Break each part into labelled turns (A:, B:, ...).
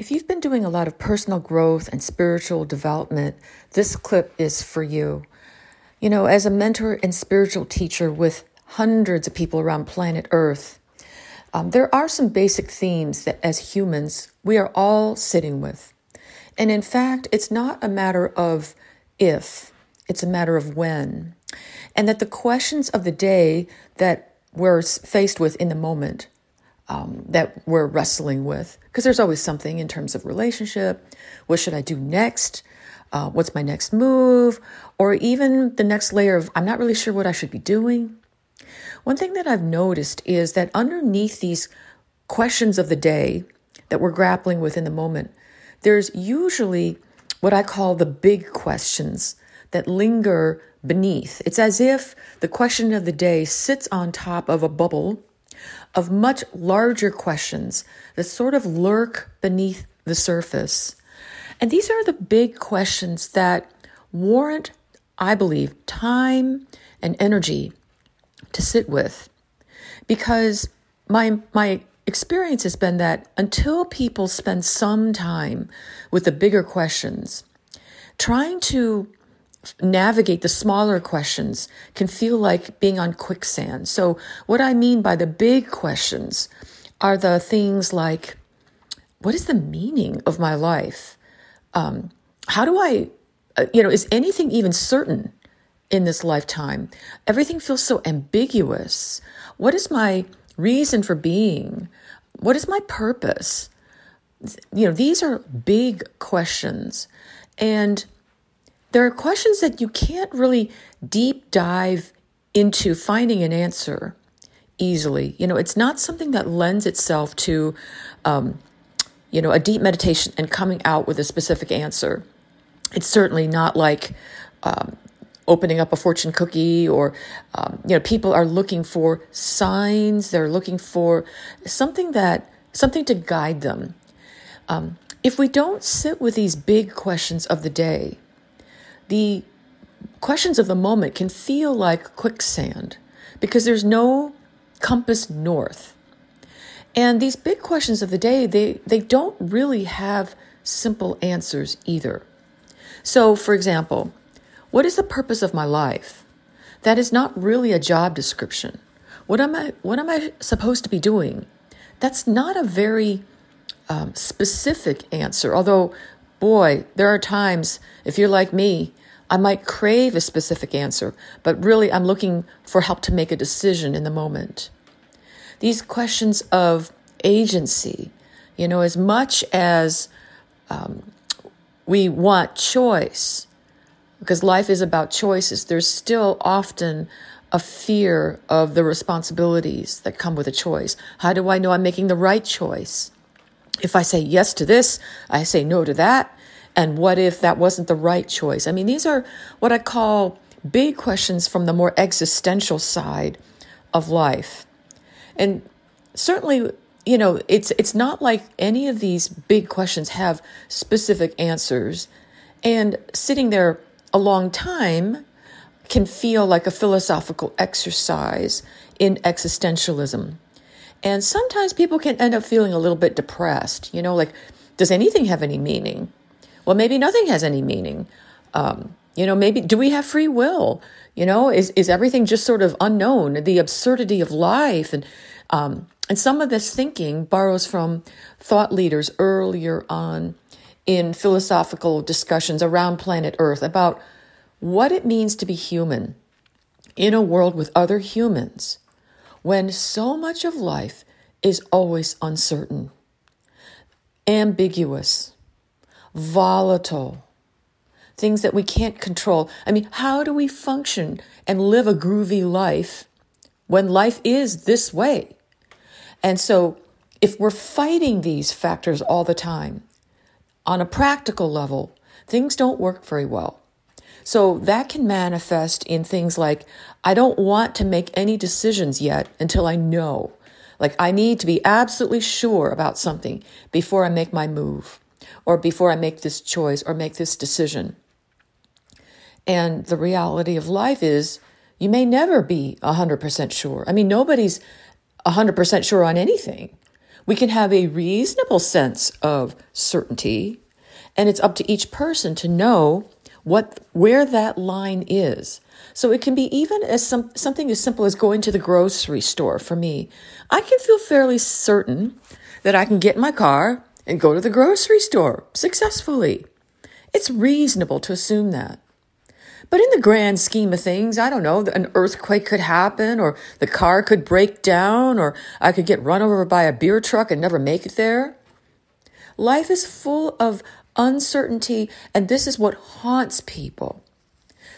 A: If you've been doing a lot of personal growth and spiritual development, this clip is for you. You know, as a mentor and spiritual teacher with hundreds of people around planet Earth, um, there are some basic themes that as humans we are all sitting with. And in fact, it's not a matter of if, it's a matter of when. And that the questions of the day that we're faced with in the moment um, that we're wrestling with. Because there's always something in terms of relationship. What should I do next? Uh, what's my next move? Or even the next layer of, I'm not really sure what I should be doing. One thing that I've noticed is that underneath these questions of the day that we're grappling with in the moment, there's usually what I call the big questions that linger beneath. It's as if the question of the day sits on top of a bubble of much larger questions that sort of lurk beneath the surface. And these are the big questions that warrant, I believe, time and energy to sit with. Because my, my experience has been that until people spend some time with the bigger questions, trying to navigate the smaller questions can feel like being on quicksand. So, what I mean by the big questions are the things like what is the meaning of my life? Um, how do I, uh, you know, is anything even certain in this lifetime? Everything feels so ambiguous. What is my reason for being? What is my purpose? You know, these are big questions. And there are questions that you can't really deep dive into finding an answer easily. You know, it's not something that lends itself to, um, you know, a deep meditation and coming out with a specific answer. It's certainly not like um, opening up a fortune cookie or, um, you know, people are looking for signs. They're looking for something that, something to guide them. Um, if we don't sit with these big questions of the day, the questions of the moment can feel like quicksand because there's no compass north. And these big questions of the day, they, they don't really have simple answers either. So, for example, what is the purpose of my life? That is not really a job description. What am I, what am I supposed to be doing? That's not a very um, specific answer, although, boy, there are times, if you're like me, I might crave a specific answer, but really I'm looking for help to make a decision in the moment. These questions of agency, you know, as much as um, we want choice, because life is about choices, there's still often a fear of the responsibilities that come with a choice. How do I know I'm making the right choice? If I say yes to this, I say no to that, and what if that wasn't the right choice? I mean, these are what I call big questions from the more existential side of life. And certainly, you know, it's it's not like any of these big questions have specific answers. And sitting there a long time can feel like a philosophical exercise in existentialism. And sometimes people can end up feeling a little bit depressed, you know, like, does anything have any meaning? Well, maybe nothing has any meaning. Um, you know, maybe do we have free will? You know, is is everything just sort of unknown? The absurdity of life and um, and some of this thinking borrows from thought leaders earlier on in philosophical discussions around planet Earth about what it means to be human in a world with other humans when so much of life is always uncertain, ambiguous, volatile, things that we can't control. I mean, how do we function and live a groovy life when life is this way? And so, if we're fighting these factors all the time, on a practical level, things don't work very well. So that can manifest in things like, I don't want to make any decisions yet until I know. Like, I need to be absolutely sure about something before I make my move or before I make this choice or make this decision. And the reality of life is you may never be 100% sure. I mean, nobody's 100% sure on anything. We can have a reasonable sense of certainty, and it's up to each person to know what where that line is. So it can be even as some, something as simple as going to the grocery store for me. I can feel fairly certain that I can get in my car and go to the grocery store successfully. It's reasonable to assume that. But in the grand scheme of things, I don't know, an earthquake could happen, or the car could break down, or I could get run over by a beer truck and never make it there. Life is full of uncertainty, and this is what haunts people.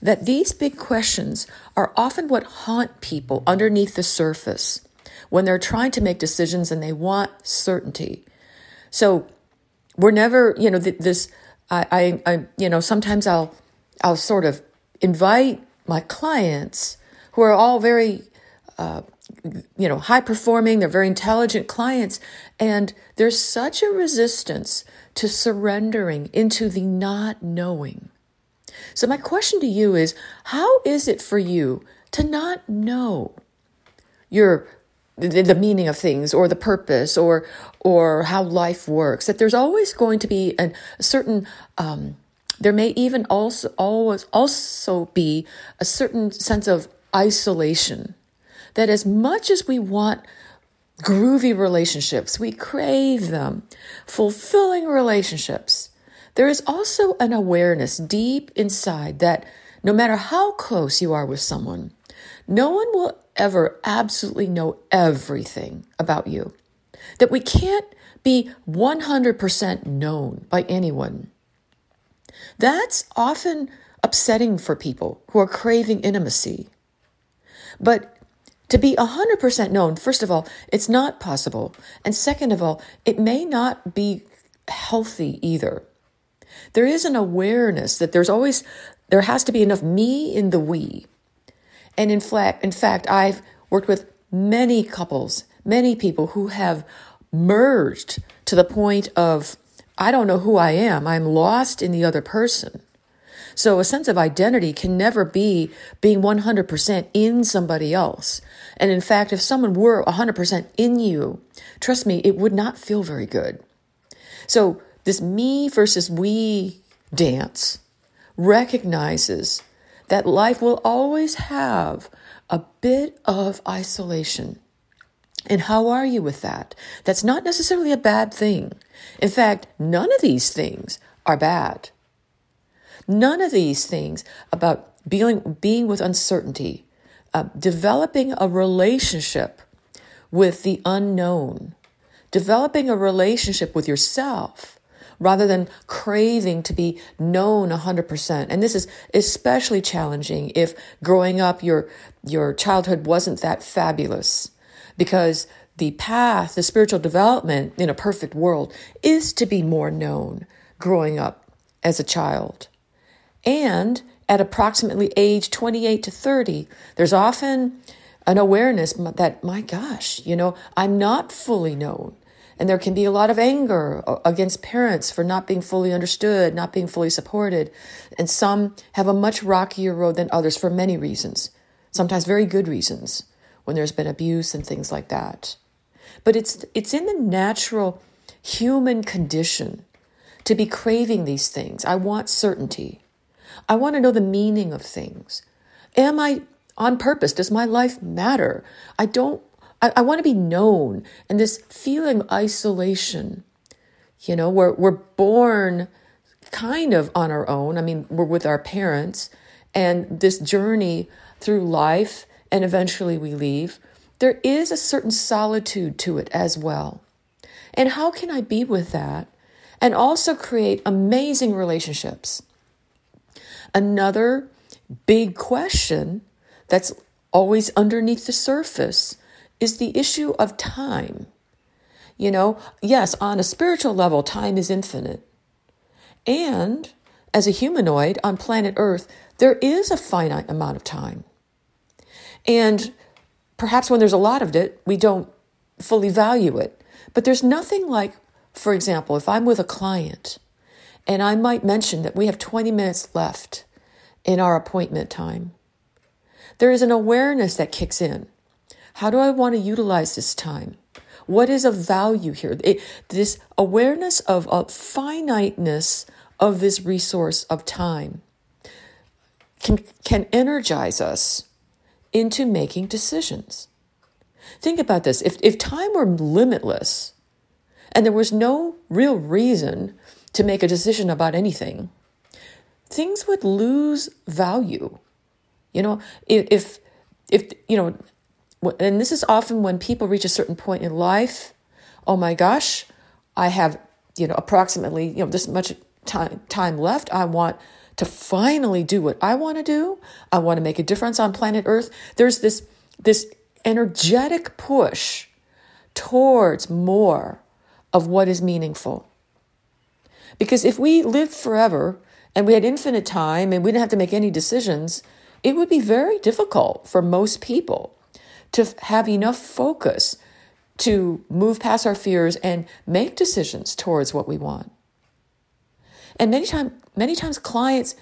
A: That these big questions are often what haunt people underneath the surface when they're trying to make decisions and they want certainty. So we're never, you know, this. I, I, I, you know, sometimes I'll, I'll sort of invite my clients who are all very, uh, you know, high performing. They're very intelligent clients, and there's such a resistance to surrendering into the not knowing. So my question to you is, how is it for you to not know your the, the meaning of things or the purpose or or how life works that there's always going to be a certain um, there may even also always also be a certain sense of isolation that as much as we want groovy relationships we crave them fulfilling relationships there is also an awareness deep inside that no matter how close you are with someone no one will ever absolutely know everything about you, that we can't be 100% known by anyone. That's often upsetting for people who are craving intimacy. But to be 100% known, first of all, it's not possible. And second of all, it may not be healthy either. There is an awareness that there's always, there has to be enough me in the we and in fact, in fact, I've worked with many couples, many people who have merged to the point of, I don't know who I am. I'm lost in the other person. So a sense of identity can never be being 100% in somebody else. And in fact, if someone were 100% in you, trust me, it would not feel very good. So this me versus we dance recognizes that life will always have a bit of isolation. And how are you with that? That's not necessarily a bad thing. In fact, none of these things are bad. None of these things about being, being with uncertainty, uh, developing a relationship with the unknown, developing a relationship with yourself, rather than craving to be known 100%. And this is especially challenging if growing up your your childhood wasn't that fabulous because the path, the spiritual development in a perfect world is to be more known growing up as a child. And at approximately age 28 to 30, there's often an awareness that, my gosh, you know, I'm not fully known. And there can be a lot of anger uh, against parents for not being fully understood, not being fully supported. And some have a much rockier road than others for many reasons, sometimes very good reasons, when there's been abuse and things like that. But it's, it's in the natural human condition to be craving these things. I want certainty. I want to know the meaning of things. Am I on purpose? Does my life matter? I don't I, I want to be known. And this feeling of isolation, you know, we're, we're born kind of on our own. I mean, we're with our parents, and this journey through life, and eventually we leave. There is a certain solitude to it as well. And how can I be with that and also create amazing relationships? Another big question that's always underneath the surface is the issue of time. You know, yes, on a spiritual level, time is infinite. And as a humanoid on planet Earth, there is a finite amount of time. And perhaps when there's a lot of it, we don't fully value it. But there's nothing like, for example, if I'm with a client and I might mention that we have 20 minutes left in our appointment time, there is an awareness that kicks in how do I want to utilize this time? What is of value here? It, this awareness of a finiteness of this resource of time can, can energize us into making decisions. Think about this. If, if time were limitless and there was no real reason to make a decision about anything, things would lose value. You know, if, if, you know, and this is often when people reach a certain point in life, oh my gosh, I have, you know, approximately, you know, this much time, time left. I want to finally do what I want to do. I want to make a difference on planet Earth. There's this, this energetic push towards more of what is meaningful. Because if we lived forever and we had infinite time and we didn't have to make any decisions, it would be very difficult for most people to have enough focus to move past our fears and make decisions towards what we want. And many times, many times clients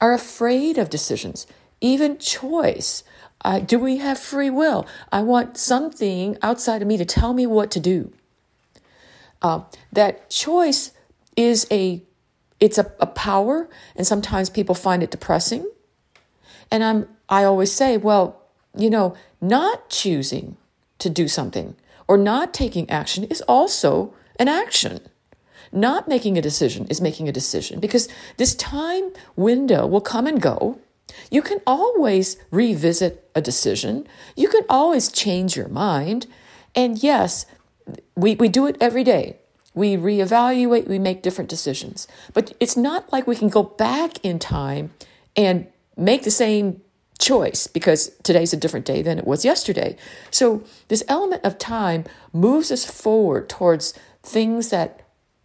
A: are afraid of decisions, even choice. Uh, do we have free will? I want something outside of me to tell me what to do. Uh, that choice is a it's a, a power, and sometimes people find it depressing. And I'm I always say, well, you know, not choosing to do something or not taking action is also an action. Not making a decision is making a decision because this time window will come and go. You can always revisit a decision. You can always change your mind. And yes, we, we do it every day. We reevaluate, we make different decisions. But it's not like we can go back in time and make the same choice because today's a different day than it was yesterday. So, this element of time moves us forward towards things that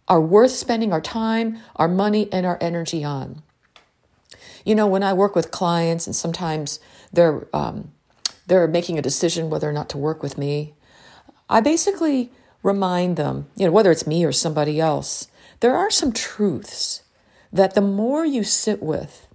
A: are worth spending our time, our money, and our energy on. You know, when I work with clients and sometimes they're, um, they're making a decision whether or not to work with me, I basically remind them, you know, whether it's me or somebody else, there are some truths that the more you sit with,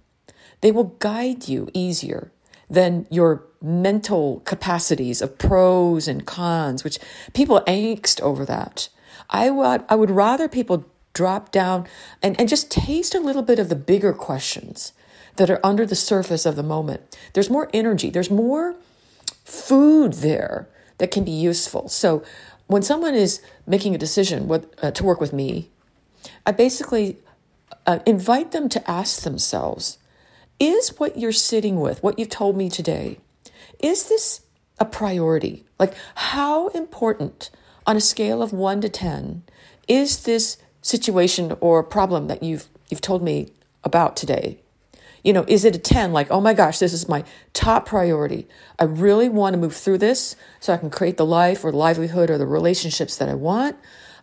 A: they will guide you easier than your mental capacities of pros and cons, which people angst over that. I would, I would rather people drop down and, and just taste a little bit of the bigger questions that are under the surface of the moment. There's more energy, there's more food there that can be useful. So when someone is making a decision what, uh, to work with me, I basically uh, invite them to ask themselves is what you're sitting with, what you've told me today, is this a priority? Like, how important on a scale of one to 10 is this situation or problem that you've, you've told me about today? You know, is it a 10? Like, oh my gosh, this is my top priority. I really want to move through this so I can create the life or livelihood or the relationships that I want.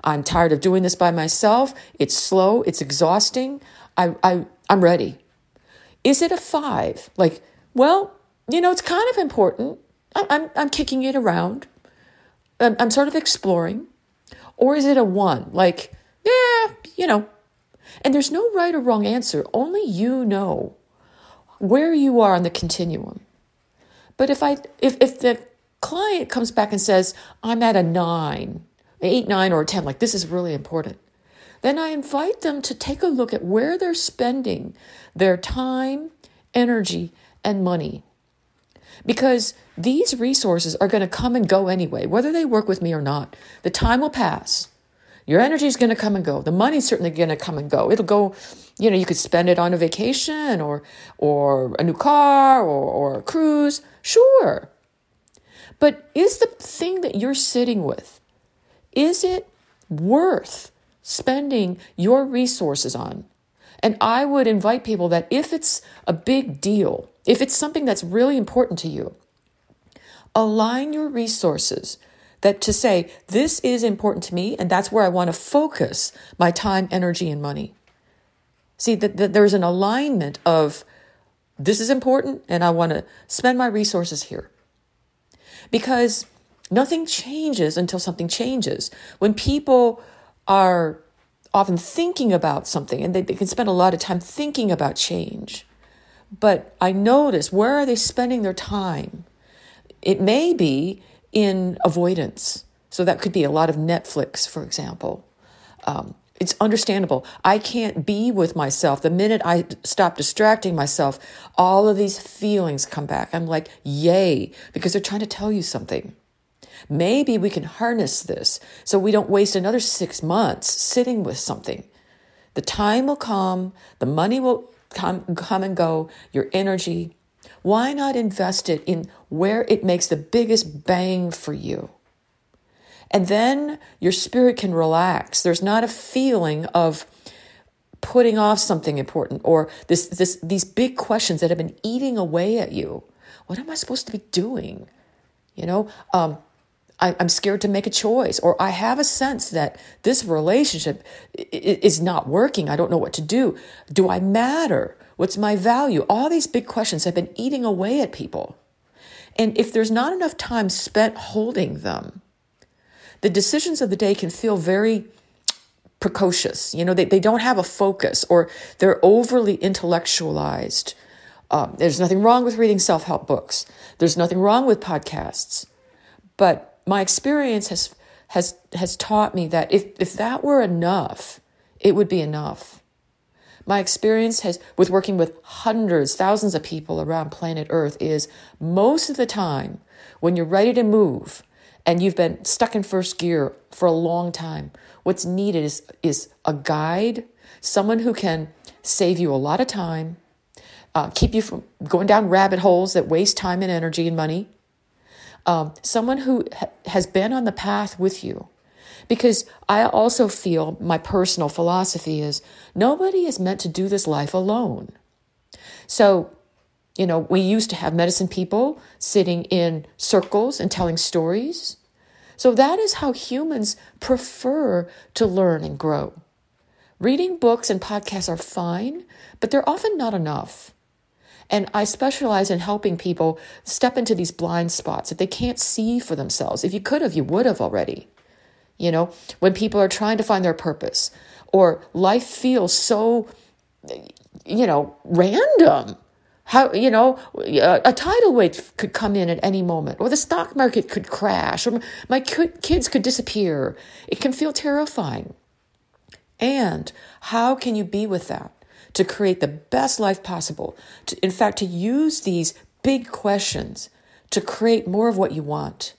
A: I'm tired of doing this by myself. It's slow, it's exhausting. I, I, I'm ready. Is it a five? Like, well, you know, it's kind of important. I'm, I'm, I'm kicking it around. I'm, I'm sort of exploring. Or is it a one? Like, yeah, you know. And there's no right or wrong answer. Only you know where you are on the continuum. But if I if if the client comes back and says, I'm at a nine, eight, nine, or a 10, like this is really important then I invite them to take a look at where they're spending their time, energy, and money. Because these resources are going to come and go anyway, whether they work with me or not. The time will pass. Your energy is going to come and go. The money's certainly going to come and go. It'll go, you know, you could spend it on a vacation or or a new car or, or a cruise. Sure. But is the thing that you're sitting with, is it worth spending your resources on. And I would invite people that if it's a big deal, if it's something that's really important to you, align your resources that to say, this is important to me, and that's where I want to focus my time, energy, and money. See, that the, there's an alignment of this is important, and I want to spend my resources here. Because nothing changes until something changes. When people are often thinking about something and they, they can spend a lot of time thinking about change. But I notice where are they spending their time? It may be in avoidance. So that could be a lot of Netflix, for example. Um, it's understandable. I can't be with myself. The minute I stop distracting myself, all of these feelings come back. I'm like, yay, because they're trying to tell you something. Maybe we can harness this so we don't waste another six months sitting with something. The time will come, the money will come, come and go, your energy. Why not invest it in where it makes the biggest bang for you? And then your spirit can relax. There's not a feeling of putting off something important or this, this, these big questions that have been eating away at you. What am I supposed to be doing? You know, um, I, am scared to make a choice, or I have a sense that this relationship is not working. I don't know what to do. Do I matter? What's my value? All these big questions have been eating away at people. And if there's not enough time spent holding them, the decisions of the day can feel very precocious. You know, they, they don't have a focus or they're overly intellectualized. Um, there's nothing wrong with reading self help books, there's nothing wrong with podcasts. But my experience has has has taught me that if if that were enough, it would be enough. My experience has with working with hundreds, thousands of people around planet Earth is most of the time when you're ready to move and you've been stuck in first gear for a long time, what's needed is is a guide, someone who can save you a lot of time, uh, keep you from going down rabbit holes that waste time and energy and money um, someone who ha- has been on the path with you. Because I also feel my personal philosophy is nobody is meant to do this life alone. So, you know, we used to have medicine people sitting in circles and telling stories. So that is how humans prefer to learn and grow. Reading books and podcasts are fine, but they're often not enough. And I specialize in helping people step into these blind spots that they can't see for themselves. If you could have, you would have already. You know, when people are trying to find their purpose or life feels so, you know, random. How, you know, a tidal wave could come in at any moment, or the stock market could crash, or my kids could disappear. It can feel terrifying. And how can you be with that? To create the best life possible. To, in fact, to use these big questions to create more of what you want.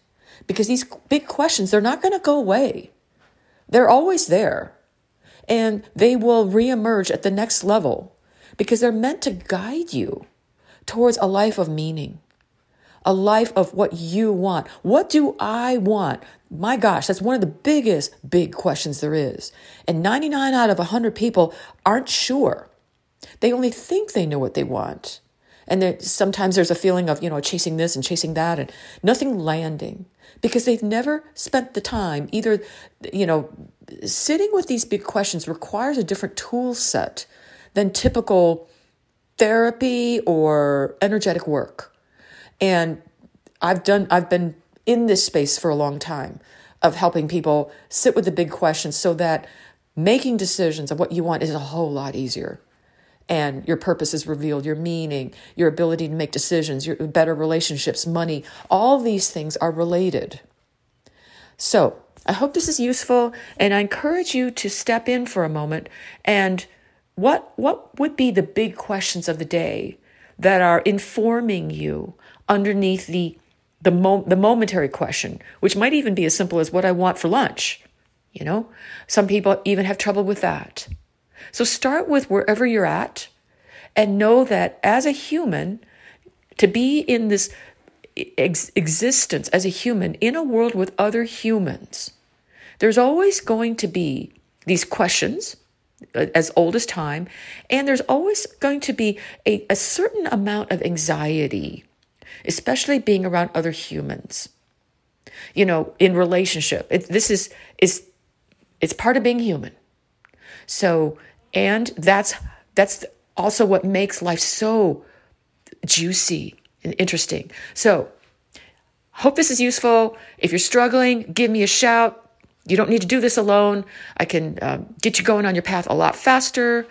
A: Because these big questions, they're not going to go away. They're always there. And they will reemerge at the next level because they're meant to guide you towards a life of meaning, a life of what you want. What do I want? My gosh, that's one of the biggest big questions there is. And 99 out of 100 people aren't sure. They only think they know what they want. And sometimes there's a feeling of, you know, chasing this and chasing that and nothing landing because they've never spent the time either, you know, sitting with these big questions requires a different tool set than typical therapy or energetic work. And I've done, I've been in this space for a long time of helping people sit with the big questions so that making decisions of what you want is a whole lot easier and your purpose is revealed, your meaning, your ability to make decisions, your better relationships, money, all these things are related. So, I hope this is useful and I encourage you to step in for a moment and what what would be the big questions of the day that are informing you underneath the the, mo- the momentary question, which might even be as simple as what I want for lunch. You know, some people even have trouble with that. So start with wherever you're at and know that as a human, to be in this ex- existence as a human in a world with other humans, there's always going to be these questions uh, as old as time, and there's always going to be a, a certain amount of anxiety, especially being around other humans. You know, in relationship, it, this is is it's part of being human. So and that's that's also what makes life so juicy and interesting. So, hope this is useful. If you're struggling, give me a shout. You don't need to do this alone. I can um, get you going on your path a lot faster.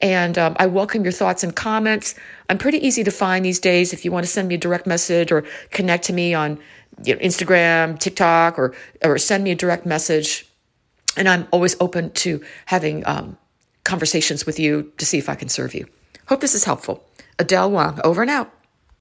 A: And um, I welcome your thoughts and comments. I'm pretty easy to find these days. If you want to send me a direct message or connect to me on you know, Instagram, TikTok, or or send me a direct message. And I'm always open to having um, conversations with you to see if I can serve you. Hope this is helpful. Adele Wong, over and out.